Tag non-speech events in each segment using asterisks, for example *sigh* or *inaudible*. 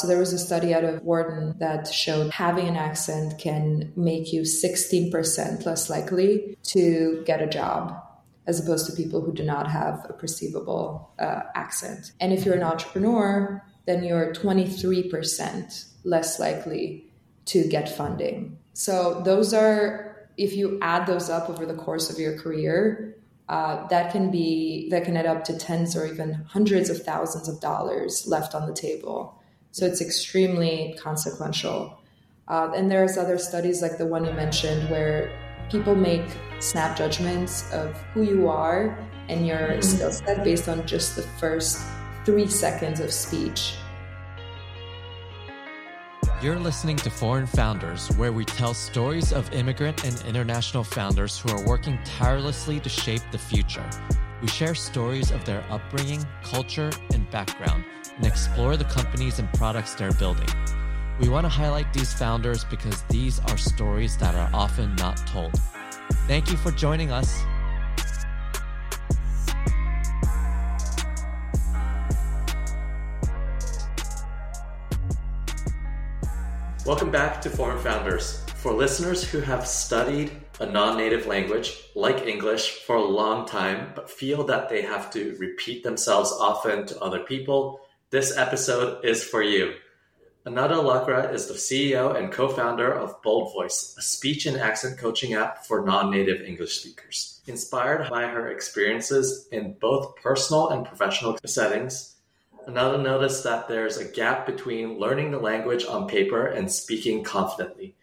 so there was a study out of Wharton that showed having an accent can make you 16% less likely to get a job as opposed to people who do not have a perceivable uh, accent. And if you're an entrepreneur, then you're 23% less likely to get funding. So those are, if you add those up over the course of your career, uh, that can be that can add up to tens or even hundreds of thousands of dollars left on the table. So it's extremely consequential. Uh, and there's other studies like the one you mentioned where people make snap judgments of who you are and your mm-hmm. skill set based on just the first three seconds of speech. You're listening to Foreign Founders, where we tell stories of immigrant and international founders who are working tirelessly to shape the future. We share stories of their upbringing, culture, and background, and explore the companies and products they're building. We want to highlight these founders because these are stories that are often not told. Thank you for joining us. Welcome back to Foreign Founders. For listeners who have studied a non native language like English for a long time, but feel that they have to repeat themselves often to other people, this episode is for you. Anada Lakra is the CEO and co founder of Bold Voice, a speech and accent coaching app for non native English speakers. Inspired by her experiences in both personal and professional settings, Anada noticed that there's a gap between learning the language on paper and speaking confidently.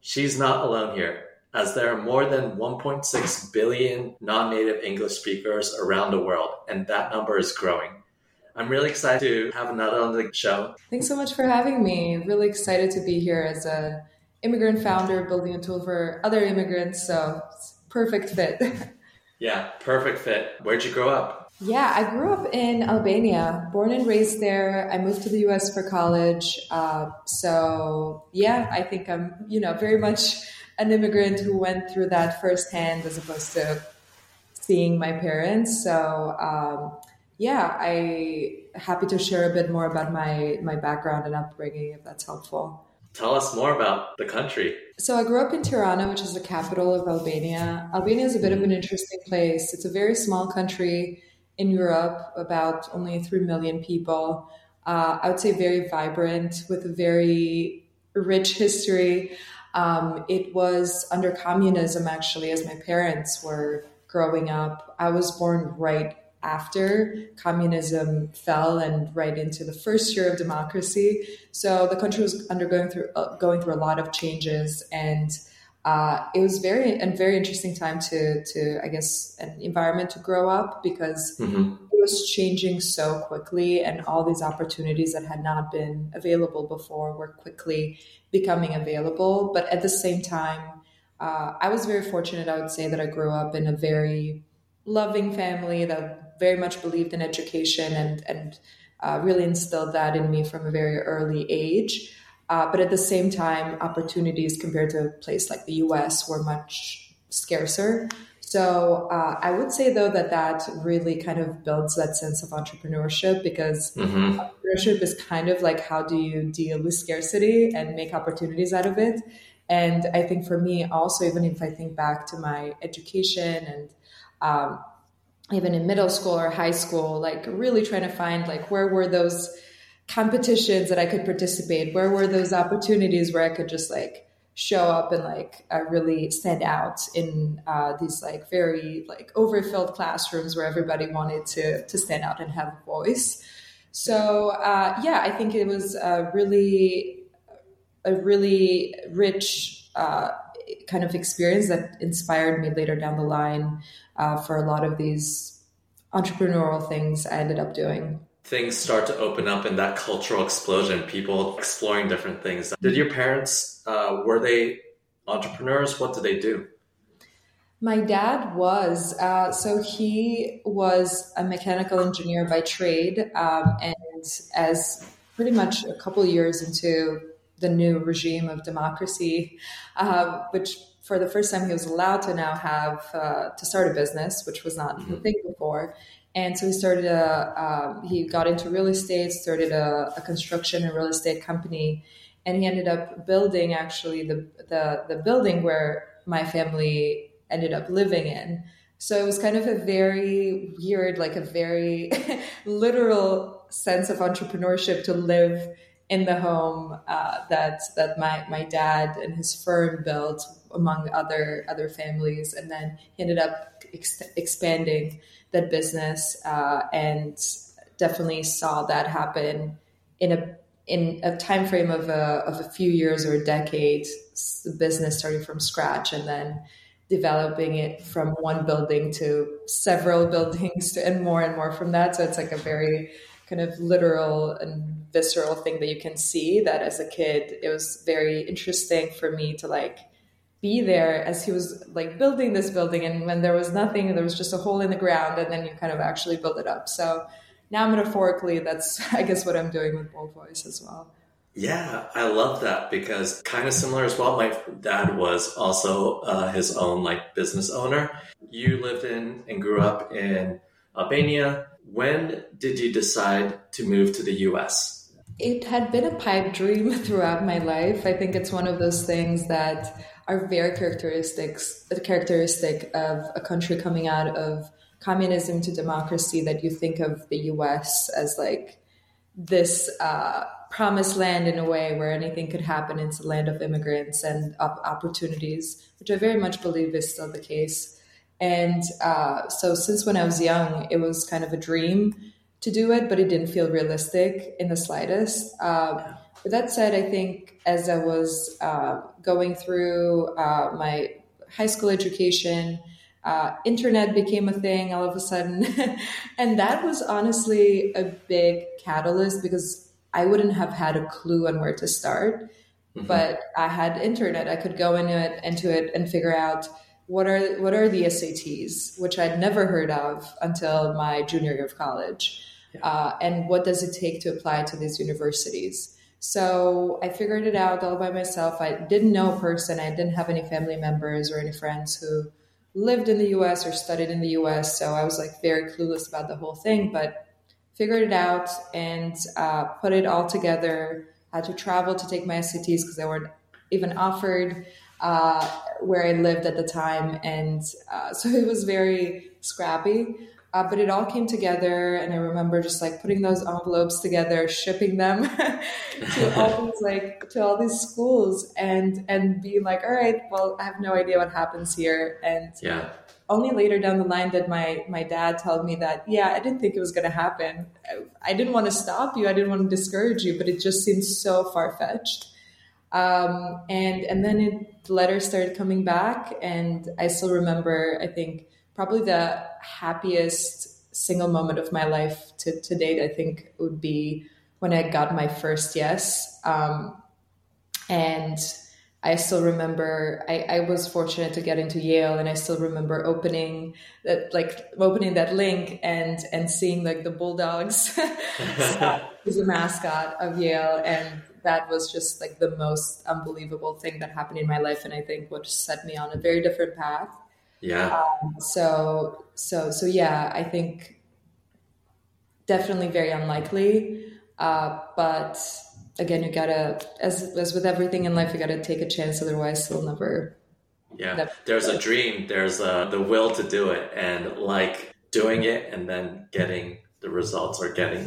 She's not alone here, as there are more than 1.6 billion non native English speakers around the world, and that number is growing. I'm really excited to have Anada on the show. Thanks so much for having me. Really excited to be here as a immigrant founder building a tool for other immigrants. So perfect fit. *laughs* yeah, perfect fit. Where'd you grow up? Yeah, I grew up in Albania, born and raised there. I moved to the US for college. Uh, so, yeah, I think I'm, you know, very much an immigrant who went through that firsthand as opposed to seeing my parents. So, um, yeah, I happy to share a bit more about my my background and upbringing if that's helpful. Tell us more about the country. So I grew up in Tirana, which is the capital of Albania. Albania is a bit of an interesting place. It's a very small country in Europe, about only 3 million people. Uh, I would say very vibrant with a very rich history. Um, it was under communism, actually, as my parents were growing up. I was born right after communism fell and right into the first year of democracy. So the country was undergoing through uh, going through a lot of changes and uh, it was very a very interesting time to to I guess an environment to grow up because mm-hmm. it was changing so quickly and all these opportunities that had not been available before were quickly becoming available. But at the same time, uh, I was very fortunate. I would say that I grew up in a very loving family that very much believed in education and and uh, really instilled that in me from a very early age. Uh, but at the same time, opportunities compared to a place like the US were much scarcer. So uh, I would say, though, that that really kind of builds that sense of entrepreneurship because mm-hmm. entrepreneurship is kind of like how do you deal with scarcity and make opportunities out of it. And I think for me, also, even if I think back to my education and um, even in middle school or high school, like really trying to find like where were those competitions that I could participate? Where were those opportunities where I could just like show up and like uh, really stand out in uh, these like very like overfilled classrooms where everybody wanted to to stand out and have a voice. So uh, yeah, I think it was a really a really rich uh, kind of experience that inspired me later down the line uh, for a lot of these entrepreneurial things I ended up doing things start to open up in that cultural explosion, people exploring different things. Did your parents, uh, were they entrepreneurs? What did they do? My dad was. Uh, so he was a mechanical engineer by trade. Um, and as pretty much a couple years into the new regime of democracy, uh, which for the first time he was allowed to now have uh, to start a business, which was not mm-hmm. the thing before And so he started a, um, he got into real estate, started a, a, construction and real estate company, and he ended up building actually the, the, the building where my family ended up living in. So it was kind of a very weird, like a very *laughs* literal sense of entrepreneurship to live in the home uh, that that my my dad and his firm built among other other families, and then he ended up ex- expanding that business uh, and definitely saw that happen in a in a time frame of a of a few years or a decade. The business starting from scratch and then developing it from one building to several *laughs* buildings to, and more and more from that. So it's like a very kind of literal and visceral thing that you can see that as a kid it was very interesting for me to like be there as he was like building this building. And when there was nothing there was just a hole in the ground and then you kind of actually build it up. So now metaphorically that's *laughs* i guess what i'm doing with bold voice as well. Yeah i love that because kind of similar as well. My dad was also uh, his own like business owner. You lived in and grew up in albania when did you decide to move to the us it had been a pipe dream *laughs* throughout my life i think it's one of those things that are very characteristics characteristic of a country coming out of communism to democracy that you think of the US as like this uh, promised land in a way where anything could happen. It's a land of immigrants and opportunities, which I very much believe is still the case. And uh, so, since when I was young, it was kind of a dream to do it, but it didn't feel realistic in the slightest. Uh, with that said, I think as I was uh, going through uh, my high school education, uh, internet became a thing all of a sudden. *laughs* and that was honestly a big catalyst because I wouldn't have had a clue on where to start. Mm-hmm. But I had internet. I could go into it, into it and figure out what are what are the SATs, which I'd never heard of until my junior year of college, yeah. uh, and what does it take to apply to these universities. So I figured it out all by myself. I didn't know a person. I didn't have any family members or any friends who lived in the US or studied in the US. So I was like very clueless about the whole thing, but figured it out and uh, put it all together. I had to travel to take my SATs because they weren't even offered uh, where I lived at the time. And uh, *laughs* so it was very scrappy. Uh, but it all came together, and I remember just like putting those envelopes together, shipping them *laughs* to all *laughs* these like to all these schools, and and being like, all right, well, I have no idea what happens here, and yeah. Only later down the line did my my dad tell me that yeah, I didn't think it was going to happen. I, I, didn't want to stop you, I didn't want to discourage you, but it just seemed so far fetched. Um, and and then it, the letters started coming back, and I still remember. I think probably the happiest single moment of my life to, to date, I think would be when I got my first yes. Um, and I still remember I, I, was fortunate to get into Yale and I still remember opening that like opening that link and and seeing like the Bulldogs *laughs* *laughs* *laughs* is a mascot of Yale and that was just like the most unbelievable thing that happened in my life and I think what set me on a very different path. Yeah. Um, so so so yeah, I think definitely very unlikely. Uh, but again, you gotta as as with everything in life, you gotta take a chance. Otherwise, you'll never. Yeah, never there's a dream. There's a, the will to do it, and like doing it, and then getting the results or getting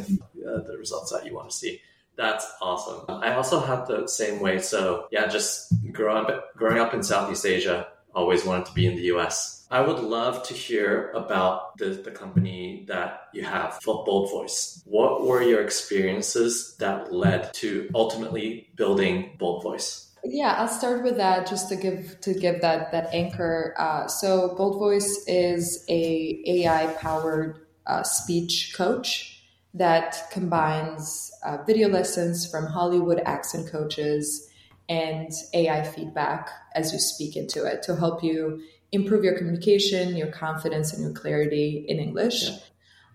uh, the results that you want to see. That's awesome. I also have the same way. So yeah, just growing up, growing up in Southeast Asia, always wanted to be in the US. I would love to hear about the, the company that you have, Bold Voice. What were your experiences that led to ultimately building Bold Voice? Yeah, I'll start with that just to give to give that that anchor. Uh, so, Bold Voice is a AI powered uh, speech coach that combines uh, video lessons from Hollywood accent coaches and AI feedback as you speak into it to help you improve your communication, your confidence, and your clarity in English. Yeah.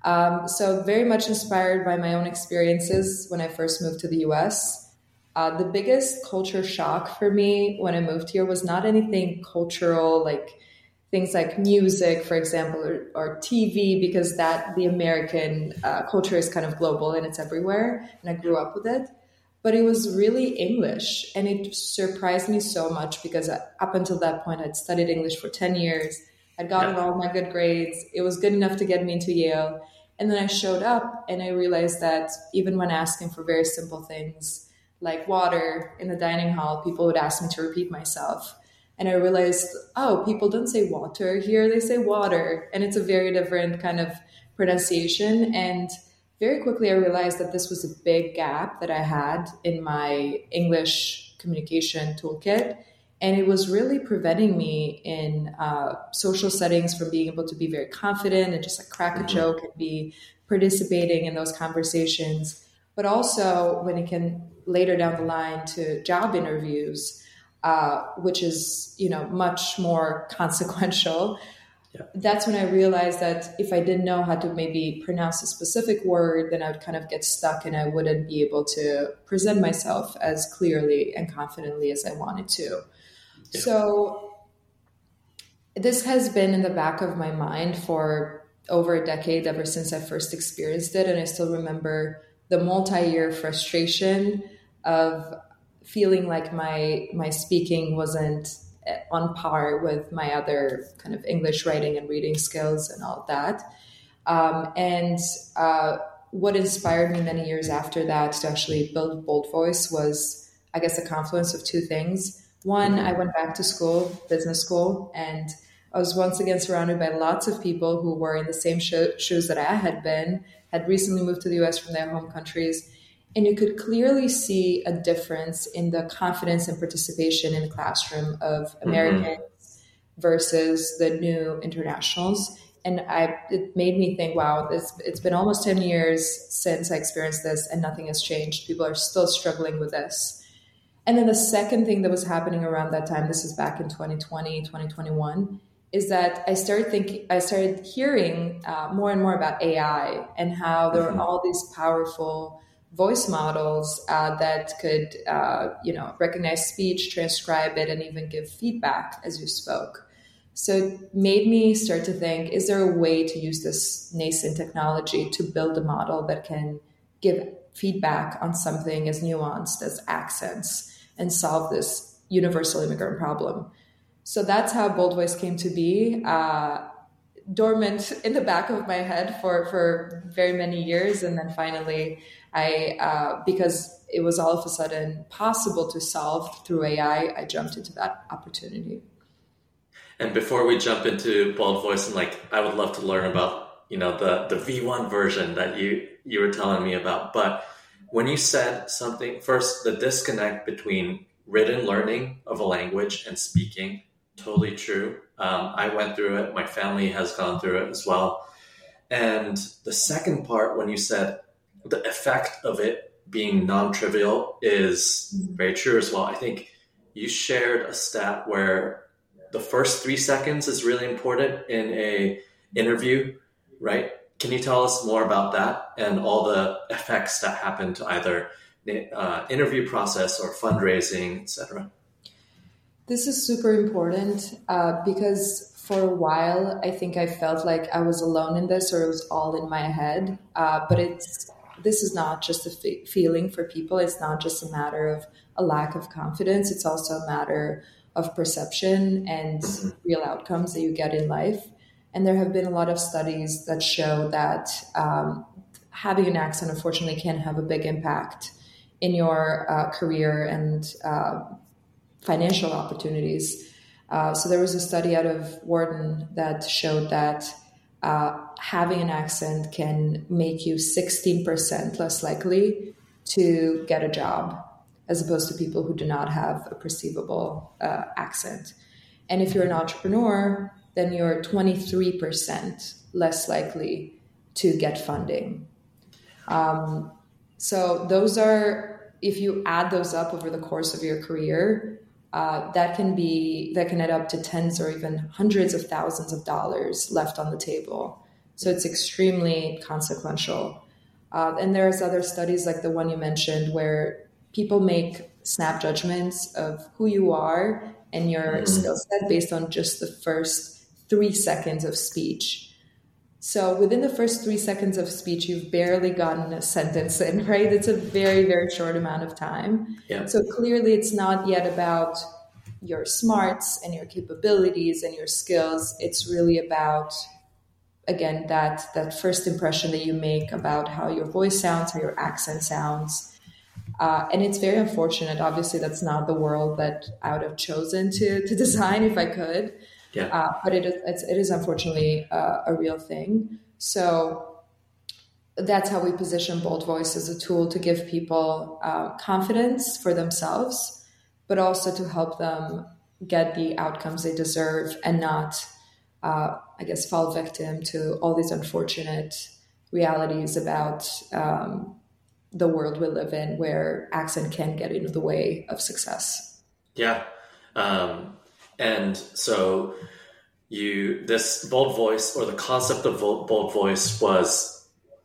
Um, so, very much inspired by my own experiences when I first moved to the US. Uh, the biggest culture shock for me when I moved here was not anything cultural, like things like music, for example, or, or TV, because that the American uh, culture is kind of global and it's everywhere, and I grew up with it. But it was really English, and it surprised me so much because up until that point, I'd studied English for ten years. I'd gotten yeah. all my good grades. It was good enough to get me into Yale. And then I showed up and I realized that even when asking for very simple things like water in the dining hall, people would ask me to repeat myself. And I realized, oh, people don't say water here, they say water. And it's a very different kind of pronunciation. And very quickly, I realized that this was a big gap that I had in my English communication toolkit. And it was really preventing me in uh, social settings from being able to be very confident and just like crack a mm-hmm. joke and be participating in those conversations. But also when it can later down the line to job interviews, uh, which is you know much more *laughs* consequential. Yeah. That's when I realized that if I didn't know how to maybe pronounce a specific word, then I would kind of get stuck and I wouldn't be able to present myself as clearly and confidently as I wanted to. Yeah. So this has been in the back of my mind for over a decade, ever since I first experienced it. And I still remember the multi year frustration of feeling like my my speaking wasn't on par with my other kind of English writing and reading skills and all that. Um, and uh, what inspired me many years after that to actually build Bold Voice was, I guess, a confluence of two things. One, I went back to school, business school, and I was once again surrounded by lots of people who were in the same sho- shoes that I had been, had recently moved to the US from their home countries. And you could clearly see a difference in the confidence and participation in the classroom of mm-hmm. Americans mm-hmm. versus the new internationals. And I, it made me think, wow, this, it's been almost 10 years since I experienced this and nothing has changed. People are still struggling with this. And then the second thing that was happening around that time, this is back in 2020, 2021, is that I started thinking, I started hearing uh, more and more about AI and how there mm-hmm. are all these powerful voice models uh, that could, uh, you know, recognize speech, transcribe it, and even give feedback as you spoke. So it made me start to think: Is there a way to use this nascent technology to build a model that can give feedback on something as nuanced as accents and solve this universal immigrant problem? So that's how Bold Voice came to be. Uh, dormant in the back of my head for for very many years, and then finally, I uh, because it was all of a sudden possible to solve through AI, I jumped into that opportunity. And before we jump into Bold Voice, and like, I would love to learn about you know the the V1 version that you you were telling me about, but when you said something first, the disconnect between written learning of a language and speaking totally true. Um, I went through it. My family has gone through it as well. And the second part, when you said the effect of it being non trivial, is very true as well. I think you shared a stat where the first three seconds is really important in a interview, right? Can you tell us more about that and all the effects that happen to either the uh, interview process or fundraising, etc.? This is super important uh, because for a while I think I felt like I was alone in this or it was all in my head. Uh, but it's this is not just a feeling for people. It's not just a matter of a lack of confidence. It's also a matter of perception and real outcomes that you get in life. And there have been a lot of studies that show that um, having an accent, unfortunately, can have a big impact in your uh, career and uh, financial opportunities. Uh, so there was a study out of Wharton that showed that uh, having an accent can make you 16% less likely to get a job as opposed to people who do not have a perceivable uh, accent. And if you're an entrepreneur, then you're 23% less likely to get funding. Um, so those are, if you add those up over the course of your career, uh, that can be that can add up to tens or even hundreds of thousands of dollars left on the table. So it's extremely consequential. Uh, and there's other studies like the one you mentioned where people make snap judgments of who you are and your mm-hmm. skill set based on just the first three seconds of speech. So within the first three seconds of speech, you've barely gotten a sentence in, *laughs* right? It's a very, very short amount of time. Yeah. So clearly, it's not yet about your smarts and your capabilities and your skills. It's really about again that that first impression that you make about how your voice sounds, how your accent sounds. Uh, and it's very unfortunate. Obviously, that's not the world that I would have chosen to to *laughs* design if I could. Yeah. Uh, but it is it's, it is unfortunately uh, a real thing. So that's how we position Bold Voice as a tool to give people uh, confidence for themselves, but also to help them get the outcomes they deserve and not, uh, I guess, fall victim to all these unfortunate realities about um, the world we live in, where accent can get in the way of success. Yeah. Um, and so you this bold voice or the concept of bold voice was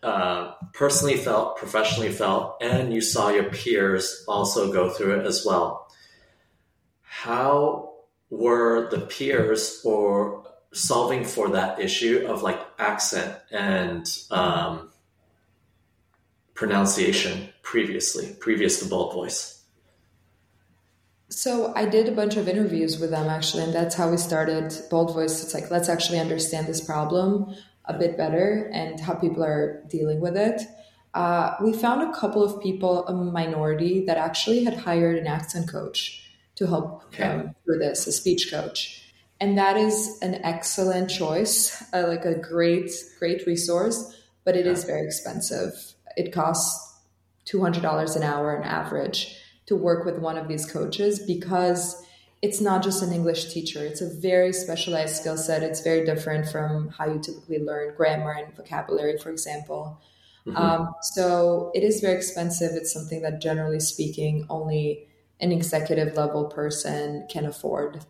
uh, personally felt, professionally felt, and you saw your peers also go through it as well. How were the peers or solving for that issue of like accent and um, pronunciation previously, previous to bold voice? So I did a bunch of interviews with them actually, and that's how we started Bold Voice. It's like let's actually understand this problem a bit better and how people are dealing with it. Uh, we found a couple of people, a minority, that actually had hired an accent coach to help okay. them through this, a speech coach, and that is an excellent choice, uh, like a great, great resource. But it yeah. is very expensive. It costs two hundred dollars an hour on average to work with one of these coaches because it's not just an English teacher. It's a very specialized skill set. It's very different from how you typically learn grammar and vocabulary, for example. Mm-hmm. Um, so it is very expensive. It's something that, generally speaking, only an executive level person can afford.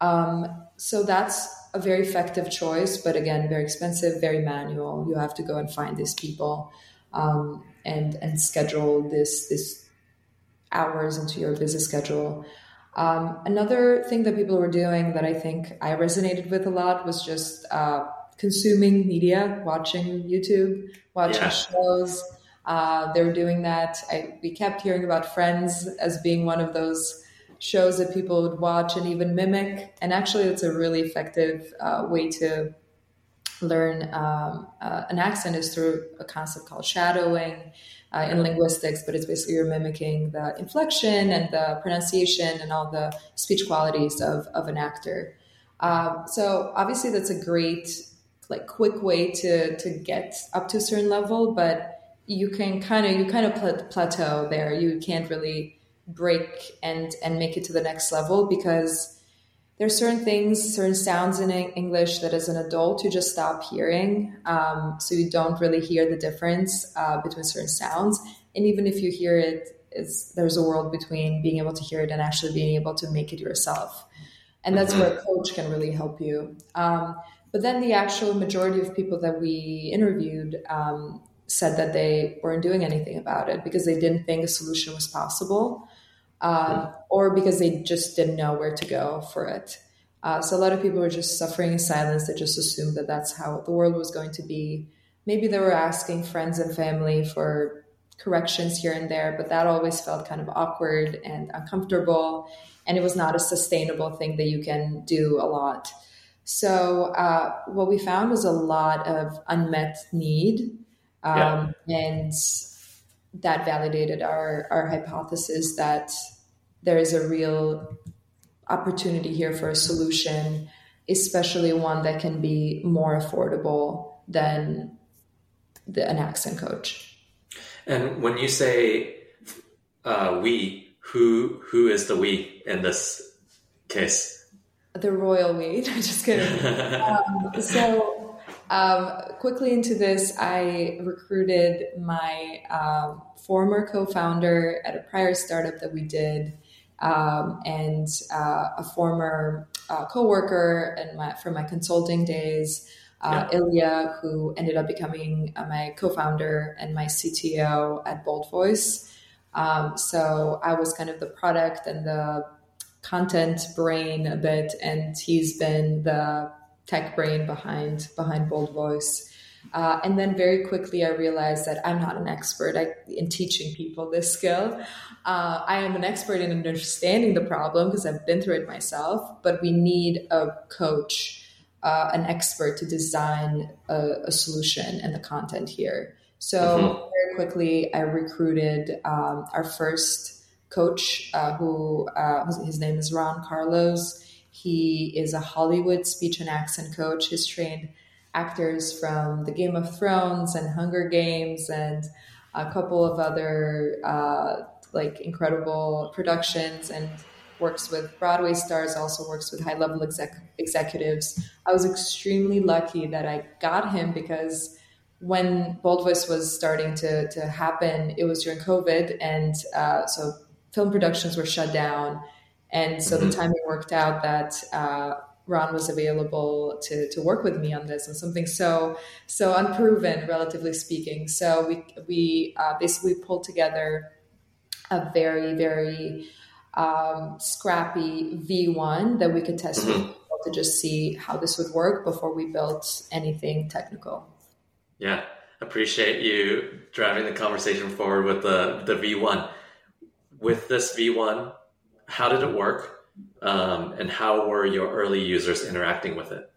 Um, so that's a very effective choice, but again, very expensive, very manual. You have to go and find these people um, and and schedule this this hours into your busy schedule. Um, another thing that people were doing that I think I resonated with a lot was just uh, consuming media, watching YouTube, watching yeah. shows. Uh, they were doing that. I, we kept hearing about Friends as being one of those shows that people would watch and even mimic. And actually, it's a really effective uh, way to learn um, uh, an accent is through a concept called shadowing uh, in linguistics, but it's basically you're mimicking the inflection and the pronunciation and all the speech qualities of, of an actor. Um, so obviously that's a great, like quick way to, to get up to a certain level, but you can kind of, you kind of plateau there. You can't really break and, and make it to the next level because there are certain things, certain sounds in English that as an adult you just stop hearing. Um, so you don't really hear the difference uh, between certain sounds. And even if you hear it, there's a world between being able to hear it and actually being able to make it yourself. And that's where a coach can really help you. Um, but then the actual majority of people that we interviewed um, said that they weren't doing anything about it because they didn't think a solution was possible uh, or because they just didn't know where to go for it. Uh, so a lot of people were just suffering in silence. They just assumed that that's how the world was going to be. Maybe they were asking friends and family for corrections here and there, but that always felt kind of awkward and uncomfortable. And it was not a sustainable thing that you can do a lot. So uh, what we found was a lot of unmet need. Um, yeah. And that validated our, our hypothesis that there is a real opportunity here for a solution, especially one that can be more affordable than the, an accent coach. And when you say uh, we, who who is the we in this case? The royal we. *laughs* just kidding. *laughs* um, so um, quickly into this, I recruited my um, former co-founder at a prior startup that we did um, and uh, a former uh, coworker and my, from my consulting days, uh, yeah. Ilya, who ended up becoming uh, my co-founder and my CTO at Bold Voice. Um, so I was kind of the product and the content brain a bit, and he's been the tech brain behind behind Bold Voice. Uh, and then very quickly, I realized that I'm not an expert in teaching people this skill. Uh, I am an expert in understanding the problem because I've been through it myself, but we need a coach, uh, an expert to design a, a, solution and the content here. So, mm-hmm. very quickly, I recruited um, our first coach, uh, who uh, his name is Ron Carlos. He is a Hollywood speech and accent coach. He's trained actors from the Game of Thrones and Hunger Games and a couple of other uh, like incredible productions and works with Broadway stars, also works with high level exec- executives. I was extremely lucky that I got him because when Bold Voice was starting to, to happen, it was during COVID. And uh, so film productions were shut down. And so mm-hmm. the timing worked out that uh, Ron was available to, to work with me on this and something so so unproven, relatively speaking. So we we uh, basically pulled together a very very um, scrappy V1 that we could test mm-hmm. to just see how this would work before we built anything technical. Yeah, appreciate you driving the conversation forward with the the V1. With this V1, how did it work? um, and how were your early users interacting with it?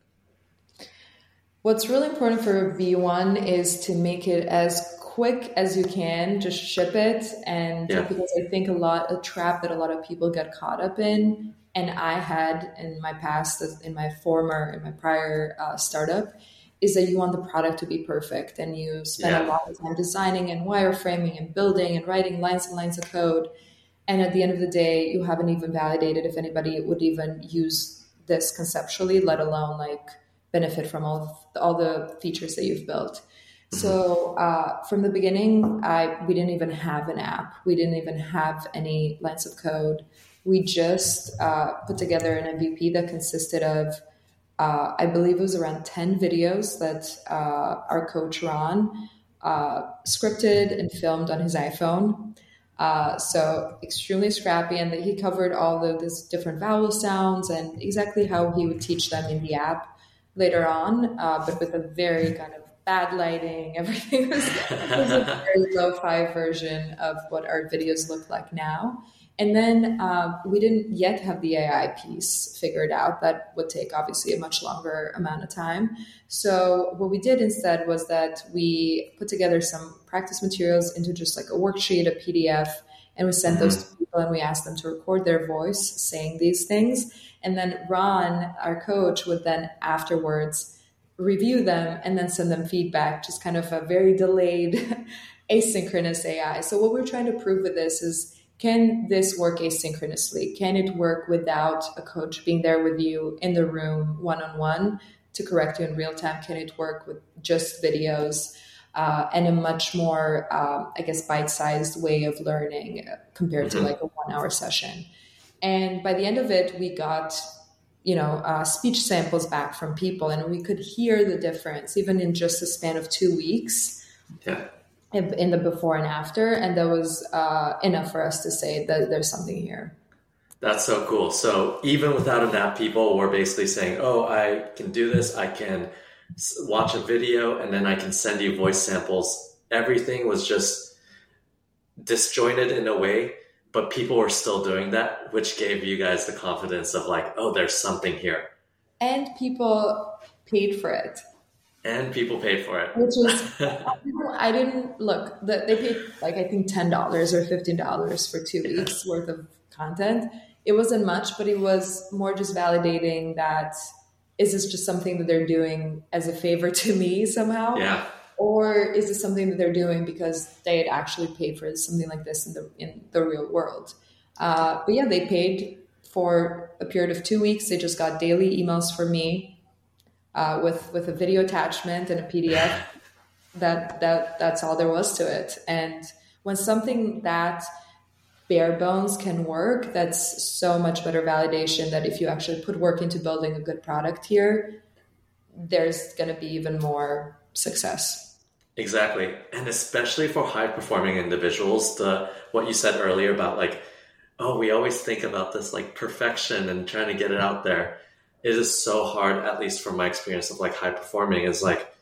What's really important for V1 is to make it as quick as you can, just ship it. And yeah. because I think a lot, a trap that a lot of people get caught up in, and I had in my past, in my former, in my prior uh, startup, is that you want the product to be perfect and you spend yeah. a lot of time designing and wireframing and building and writing lines and lines of code and at the end of the day you haven't even validated if anybody would even use this conceptually let alone like benefit from all all the features that you've built. Mm-hmm. so uh, from the beginning I, we didn't even have an app. We didn't even have any lines of code. We just uh, put together an mvp that consisted of uh, i believe it was around 10 videos that uh, our coach ron uh, scripted and filmed on his iphone uh, so extremely scrappy, and that he covered all of these different vowel sounds and exactly how he would teach them in the app later on, uh, but with a very kind of bad lighting. *laughs* Everything was, was a very low-fi version of what our videos look like now. And then uh, we didn't yet have the AI piece figured out. That would take obviously a much longer amount of time. So what we did instead was that we put together some practice materials into just like a worksheet, a PDF, and we sent mm-hmm. those to people and we asked them to record their voice saying these things. And then Ron, our coach, would then afterwards review them and then send them feedback, just kind of a very delayed *laughs* asynchronous AI. So what we're trying to prove with this is can this work asynchronously? Can it work without a coach being there with you in the room one on one to correct you in real time? Can it work with just videos uh, and a much more, um, I guess, bite sized way of learning compared mm-hmm. to like a one hour session? And by the end of it, we got you know uh, speech samples back from people and we could hear the difference even in just a span of two weeks yeah in the before and after, and that was uh, enough for us to say that there's something here. That's so cool. So even without an app, people were basically saying, "Oh, I can do this. I can watch a video, and then I can send you voice samples." Everything was just disjointed in a way, but people were still doing that, which gave you guys the confidence of like, "Oh, there's something here." And people paid for it and people paid for it. Which is, *laughs* I didn't look. The, they paid like I think ten dollars or fifteen dollars for two weeks worth of content. It wasn't much, but it was more just validating that is this just something that they're doing as a favor to me somehow? Yeah. Or is this something that they're doing because they had actually paid for something like this in the in the real world? Uh, but yeah, they paid for a period of two weeks. They just got daily emails from me uh, with with a video attachment and a PDF. that that that's all there was to it. And when something that bare bones can work, that's so much better validation that if you actually put work into building a good product here, there's going to be even more success. Exactly. And especially for high performing individuals, the what you said earlier about like, oh, we always think about this like perfection and trying to get it out there it is so hard, at least from my experience of like high performing, is like,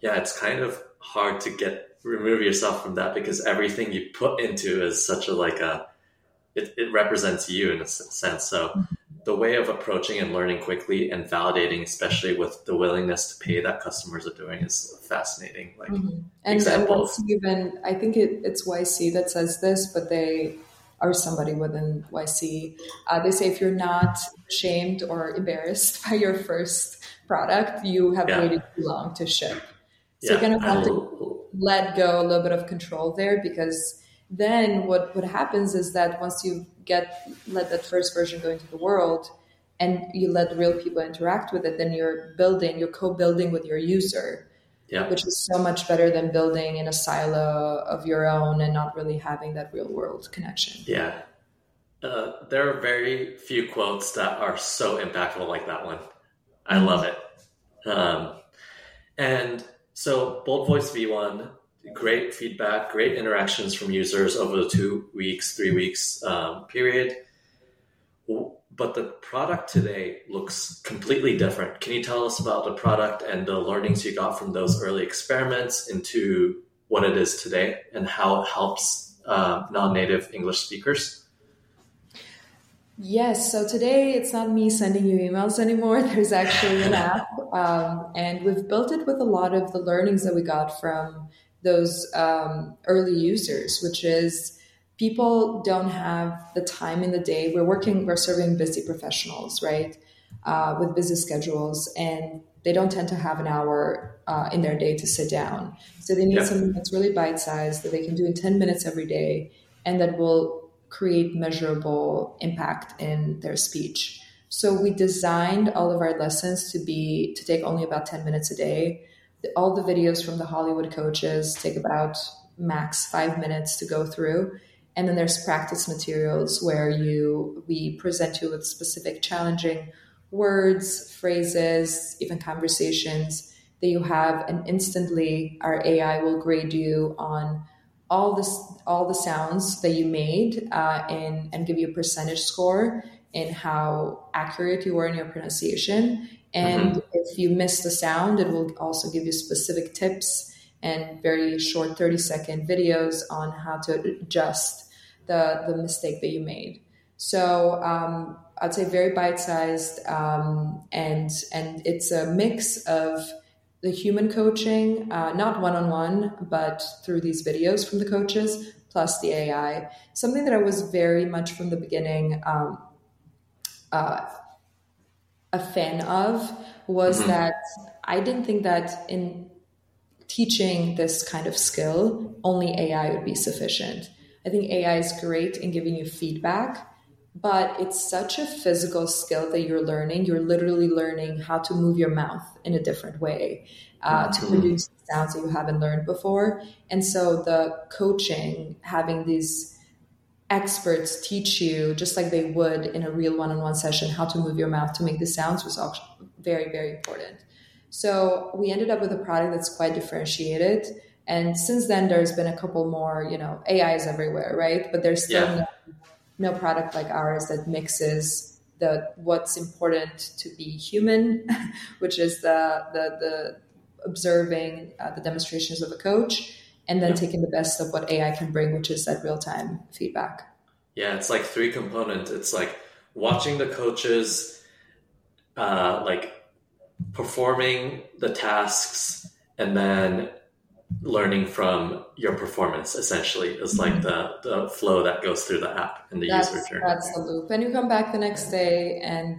yeah, it's kind of hard to get remove yourself from that because everything you put into is such a like a it, it represents you in a sense. So mm-hmm. the way of approaching and learning quickly and validating, especially with the willingness to pay that customers are doing, is fascinating. Like mm-hmm. and, examples. And even I think it, it's YC that says this, but they or somebody within YC, uh, they say if you're not ashamed or embarrassed *laughs* by your first product, you have yeah. waited too long to ship. So yeah. you're gonna have to let go a little bit of control there because then what what happens is that once you get let that first version go into the world and you let real people interact with it, then you're building, you're co-building with your user yeah. which is so much better than building in a silo of your own and not really having that real world connection. Yeah. Uh, there are very few quotes that are so impactful like that one. I mm-hmm. love it. Um, and so, Bold Voice V1, great feedback, great interactions from users over the two weeks, three weeks um, period but the product today looks completely different. Can you tell us about the product and the learnings you got from those early experiments into what it is today and how it helps uh, non-native English speakers? Yes, so today it's not me sending you emails anymore. *laughs* There's actually an app, um, and we've built it with a lot of the learnings that we got from those um, early users, which is people don't have the time in the day. We're working, we're serving busy professionals, right? Uh, with busy schedules, and they don't tend to have an hour uh, in their day to sit down. So they need yeah. something that's really bite sized that they can do in 10 minutes every day and that will create measurable impact in their speech. So we designed all of our lessons to be to take only about 10 minutes a day. All the videos from the Hollywood coaches take about max five minutes to go through and then there's practice materials where you we present you with specific challenging words phrases even conversations that you have and instantly our ai will grade you on all this all the sounds that you made uh, and and give you a percentage score in how accurate you were in your pronunciation and mm-hmm. if you miss the sound it will also give you specific tips and very short 30 second videos on how to adjust the the mistake that you made. So um, I'd say very bite sized, um, and and it's a mix of the human coaching, uh, not one on one, but through these videos from the coaches plus the AI. Something that I was very much from the beginning um, uh, a fan of was mm-hmm. that I didn't think that in teaching this kind of skill, only AI would be sufficient. I think AI is great in giving you feedback, but it's such a physical skill that you're learning. You're literally learning how to move your mouth in a different way uh, to mm-hmm. produce sounds that you haven't learned before. And so the coaching, having these experts teach you, just like they would in a real one on one session, how to move your mouth to make the sounds was very, very important. So we ended up with a product that's quite differentiated and since then, there's been a couple more, you know, AIs everywhere, right? But there's still yeah. no, no product like ours that mixes the what's important to be human, *laughs* which is the the, the observing uh, the demonstrations of a coach, and then yeah. taking the best of what AI can bring, which is that real time feedback. Yeah, it's like three component. It's like watching the coaches, uh, like performing the tasks, and then learning from your performance essentially is like the, the flow that goes through the app and the that's, user journey. That's the loop. And you come back the next day and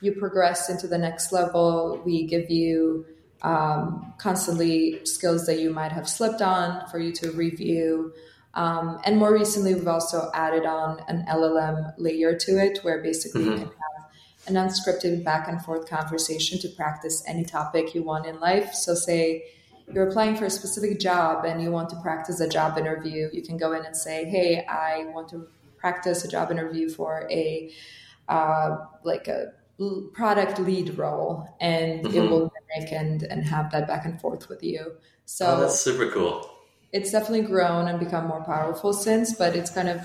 you progress into the next level. We give you um, constantly skills that you might have slipped on for you to review. Um, and more recently, we've also added on an LLM layer to it where basically mm-hmm. you can have an unscripted back and forth conversation to practice any topic you want in life. So, say, you're applying for a specific job and you want to practice a job interview, you can go in and say, "Hey, I want to practice a job interview for a uh, like a product lead role," and mm-hmm. it will mimic and and have that back and forth with you. So oh, that's super cool. It's definitely grown and become more powerful since, but it's kind of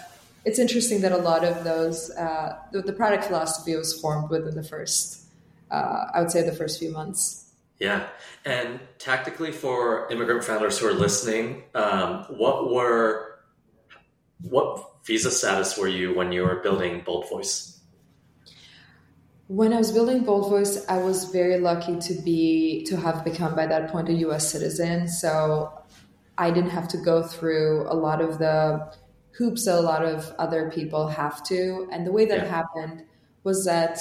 it's interesting that a lot of those uh, the, the product philosophy was formed within the first uh, I would say the first few months. Yeah. And tactically for immigrant founders who are listening, um, what were, what visa status were you when you were building Bold Voice? When I was building Bold Voice, I was very lucky to be to have become by that point a U.S. citizen. So I didn't have to go through a lot of the hoops that a lot of other people have to. And the way that yeah. happened was that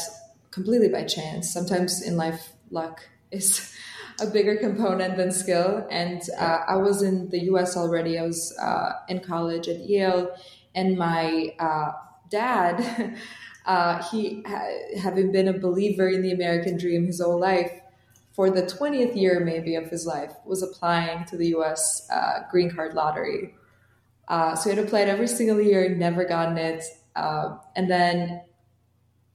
completely by chance. Sometimes in life, luck is a bigger component than skill. And uh, I was in the US already. I was uh, in college at Yale, and my uh, dad, *laughs* uh, he having been a believer in the American dream his whole life, for the 20th year maybe of his life, was applying to the US uh, green card lottery. Uh, so he had applied every single year, never gotten it. and then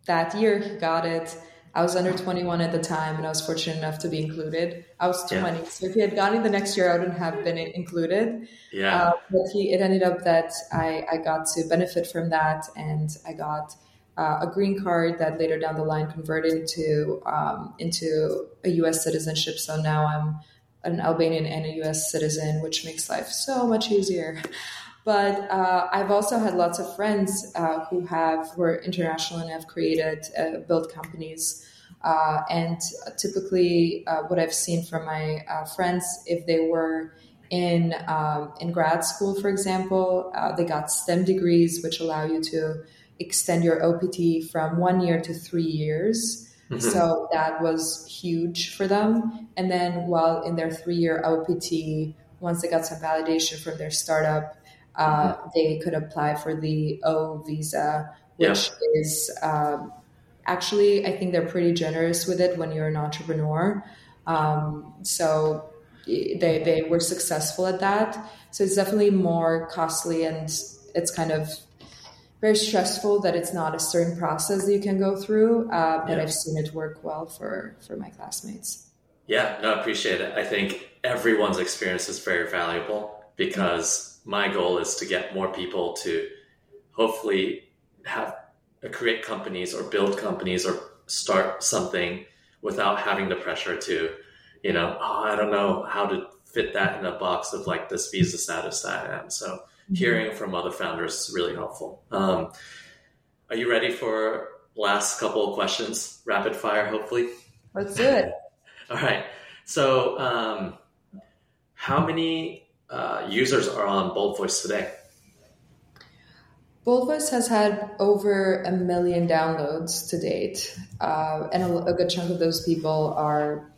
that year he got it. I was under 21 at the time and I was fortunate enough to be included. I was 20. Yeah. So if he had gotten it the next year, I wouldn't have been included. Yeah. Uh, but he, it ended up that I, I got to benefit from that and I got uh, a green card that later down the line converted into, um, into a US citizenship. So now I'm an Albanian and a US citizen, which makes life so much easier. But uh, I've also had lots of friends uh, who have who are international and have created uh, built companies. Uh, and typically, uh, what I've seen from my uh, friends, if they were in um, in grad school, for example, they got STEM degrees, which allow you to extend your OPT from one year to three years. Mm-hmm. So that was huge for them. And then while in their three year OPT, once they got some validation from their startup, uh, mm-hmm. they could apply for the O visa, which yeah. is um, actually, I think they're pretty generous with it when you're an entrepreneur. Um, so they, they were successful at that. So it's definitely more costly and it's kind of very stressful that it's not a certain process that you can go through. Uh, but yeah. I've seen it work well for, for my classmates. Yeah, no, I appreciate it. I think everyone's experience is very valuable because my goal is to get more people to hopefully have uh, create companies or build companies or start something without having the pressure to, you know, oh, I don't know how to fit that in a box of like this visa status that I am. So mm-hmm. hearing from other founders is really helpful. Um, are you ready for last couple of questions? Rapid fire, hopefully. Let's do it. *laughs* All right. So, um, how many uh, users are on Bold Voice today? Bold Voice has had over a million downloads to date, uh, and a, a, good chunk of those people are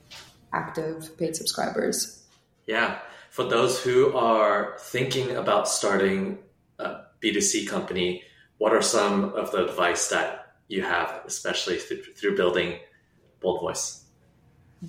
active paid subscribers. Yeah. For those who are thinking about starting a B2C company, what are some of the advice that you have, especially th- through building Bold Voice?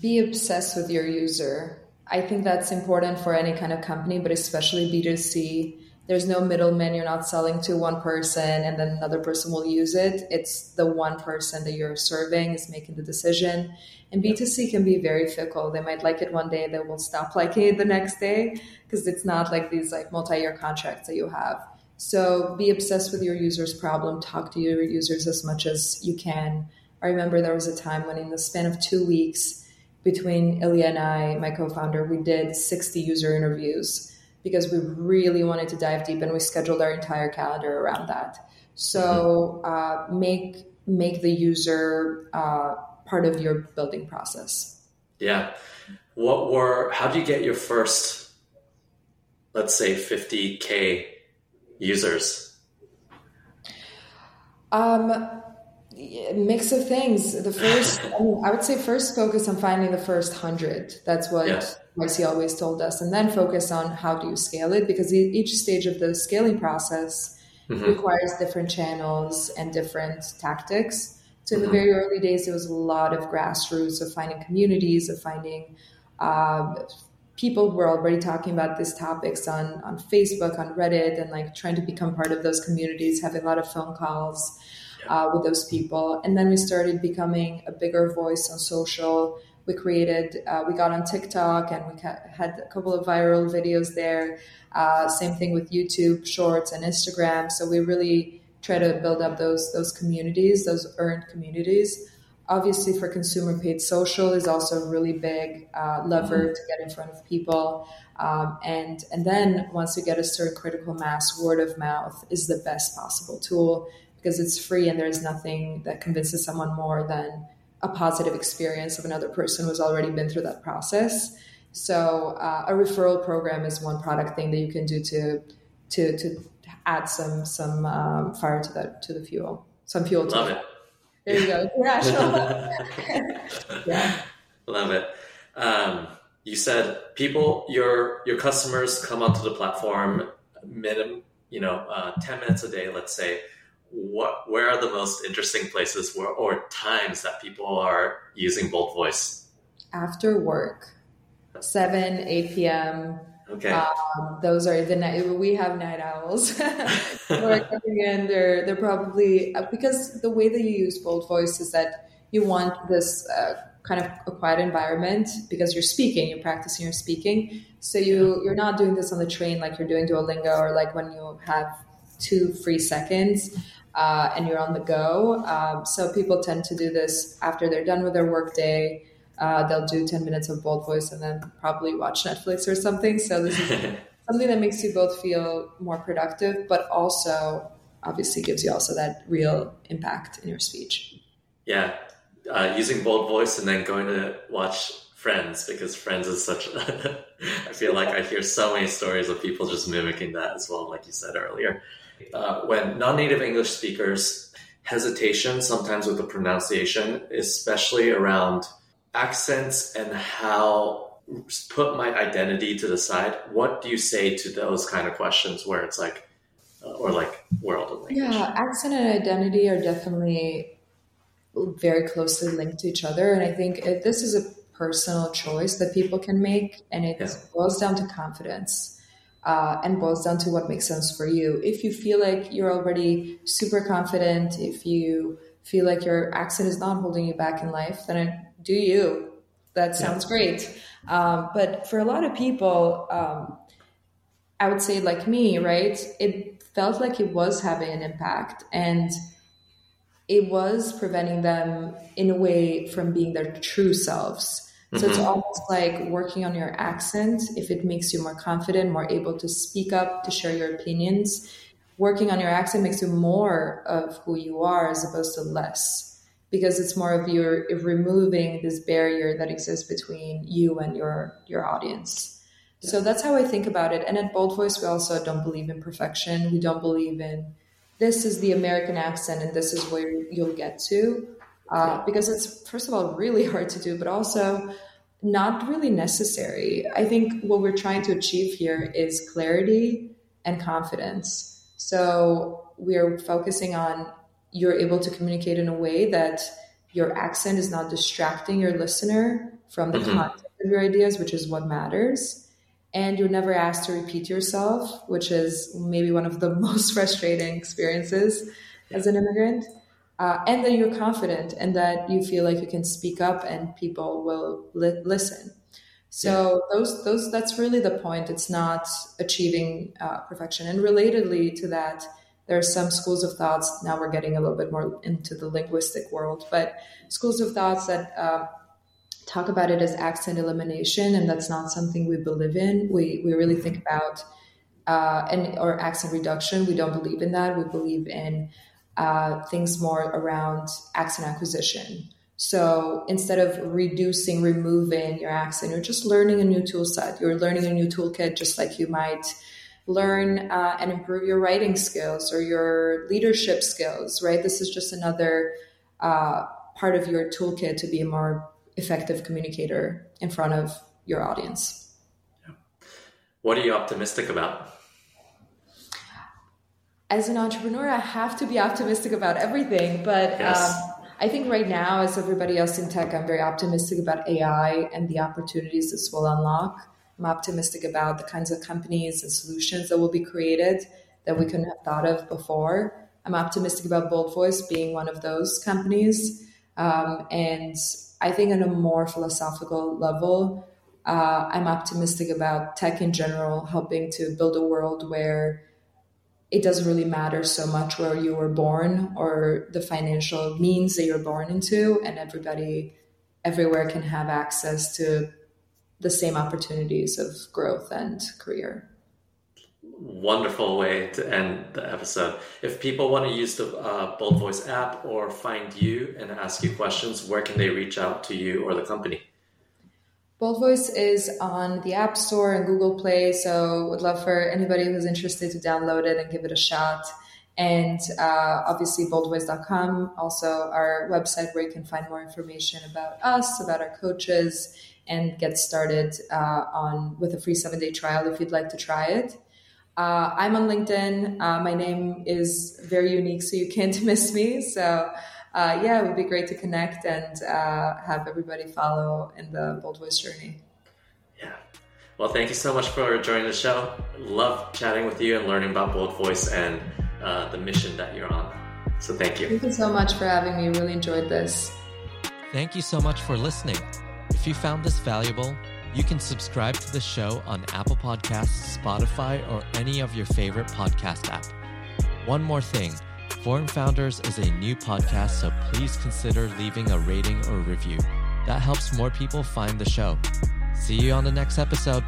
Be obsessed with your user. I think that's important for any kind of company, but especially B2C. There's no middleman. You're not selling to one person and then another person will use it. It's the one person that you're serving is making the decision. And B2C can be very fickle. They might like it one day, they will stop liking it the next day because it's not like these like multi-year contracts that you have. So be obsessed with your user's problem. Talk to your users as much as you can. I remember there was a time when in the span of two weeks, between Ilya and I, my co-founder, we did 60 user interviews because we really wanted to dive deep and we scheduled our entire calendar around that. So uh, make make the user uh, part of your building process. Yeah. What were? How did you get your first, let's say, 50k users? Um, mix of things. The first, *sighs* I, mean, I, would say, first focus on finding the first hundred. That's what yes. YC always told us, and then focus on how do you scale it because each stage of the scaling process mm-hmm. requires different channels and different tactics. So in mm-hmm. the very early days, there was a lot of grassroots of finding communities, of finding um, people who were already talking about these topics on on Facebook, on Reddit, and like trying to become part of those communities, having a lot of phone calls uh, with those people. And then we started becoming a bigger voice on social. We created, uh, we got on TikTok and we had a couple of viral videos there. Uh, same thing with YouTube Shorts and Instagram. So we really try to build up those those communities, those earned communities. obviously for consumer paid social is also a really big uh, lever mm-hmm. to get in front of people um, and and then once you get a certain critical mass word of mouth is the best possible tool because it's free and there's nothing that convinces someone more than a positive experience of another person who's already been through that process so uh, a referral program is one product thing that you can do to to to add some some um, fire to that to the fuel some fuel Love to it. There you go. *laughs* Rational. *laughs* yeah. Love it. Um, you said people, your your customers come onto the platform minimum, you know, uh, ten minutes a day, let's say. What, where are the most interesting places where, or times that people are using Bold Voice? After work, seven, eight p.m. Okay. Um, those are the night we have night owls *laughs* who coming in. They're they're probably uh, because the way that you use bold voice is that you want this uh, kind of a quiet environment because you're speaking, you're practicing your speaking. So you you're not doing this on the train like you're doing Duolingo or like when you have two free seconds. Uh, and you're on the go. Um, so people tend to do this after they're done with their workday uh, they'll do 10 minutes of bold voice and then probably watch Netflix or something. So this is *laughs* something that makes you both feel more productive, but also obviously gives you also that real impact in your speech. Yeah. Uh, using bold voice and then going to watch Friends because Friends is such. *laughs* I feel like I hear so many stories of people just mimicking that as well, like you said earlier. Uh, when non-native English speakers hesitation sometimes with the pronunciation, especially around accents and how put my identity to the side what do you say to those kind of questions where it's like uh, or like world of language yeah accent and identity are definitely very closely linked to each other and i think this is a personal choice that people can make and it yeah. boils down to confidence uh, and boils down to what makes sense for you if you feel like you're already super confident if you feel like your accent is not holding you back in life then do you. That sounds yeah. great. Um, but for a lot of people, um, I would say, like me, right? It felt like it was having an impact and it was preventing them, in a way, from being their true selves. So mm-hmm. it's almost like working on your accent if it makes you more confident, more able to speak up, to share your opinions. Working on your accent makes you more of who you are as opposed to less because it's more of you're removing this barrier that exists between you and your your audience. Yeah. So that's how I think about it. And at Bold Voice, we also don't believe in perfection. We don't believe in this is the American accent and this is where you'll get to, uh, because it's first of all really hard to do, but also not really necessary. I think what we're trying to achieve here is clarity and confidence. So we're focusing on you're able to communicate in a way that your accent is not distracting your listener from the mm-hmm. content of your ideas, which is what matters. And you're never asked to repeat yourself, which is maybe one of the *laughs* most frustrating experiences as an immigrant. Uh, and that you're confident and that you feel like you can speak up and people will li- listen. So yeah. those those that's really the point. It's not achieving uh, perfection. And relatedly to that, there are some schools of thoughts now we're getting a little bit more into the linguistic world but schools of thoughts that uh, talk about it as accent elimination and that's not something we believe in we, we really think about uh, and or accent reduction we don't believe in that we believe in uh, things more around accent acquisition so instead of reducing removing your accent you're just learning a new tool set you're learning a new toolkit just like you might learn uh, and improve your writing skills or your leadership skills, right? This is just another uh, part of your toolkit to be a more effective communicator in front of your audience. What are you optimistic about? As an entrepreneur, I have to be optimistic about everything, but yes. um, I think right now, as everybody else in tech, I'm very optimistic about AI and the opportunities this will unlock. I'm optimistic about the kinds of companies and solutions that will be created that we couldn't have thought of before. I'm optimistic about Bold Voice being one of those companies. Um, and I think on a more philosophical level, uh, I'm optimistic about tech in general helping to build a world where it doesn't really matter so much where you were born or the financial means that you're born into, and everybody everywhere can have access to the same opportunities of growth and career. Wonderful way to end the episode. If people want to use the uh, Bold Voice app or find you and ask you questions, where can they reach out to you or the company? Bold Voice is on the App Store and Google Play, so would love for anybody who's interested to download it and give it a shot. And uh, obviously, boldvoice.com, also our website where you can find more information about us, about our coaches, and get started uh, on with a free seven day trial if you'd like to try it. Uh, I'm on LinkedIn. Uh, my name is very unique, so you can't *laughs* miss me. So uh, yeah, it would be great to connect and uh, have everybody follow in the Bold Voice journey. Yeah. Well, thank you so much for joining the show. Love chatting with you and learning about Bold Voice and uh, the mission that you're on. So thank you. Thank you so much for having me. Really enjoyed this. Thank you so much for listening. If you found this valuable, you can subscribe to the show on Apple Podcasts, Spotify, or any of your favorite podcast app. One more thing. Forum Founders is a new podcast, so please consider leaving a rating or review. That helps more people find the show. See you on the next episode.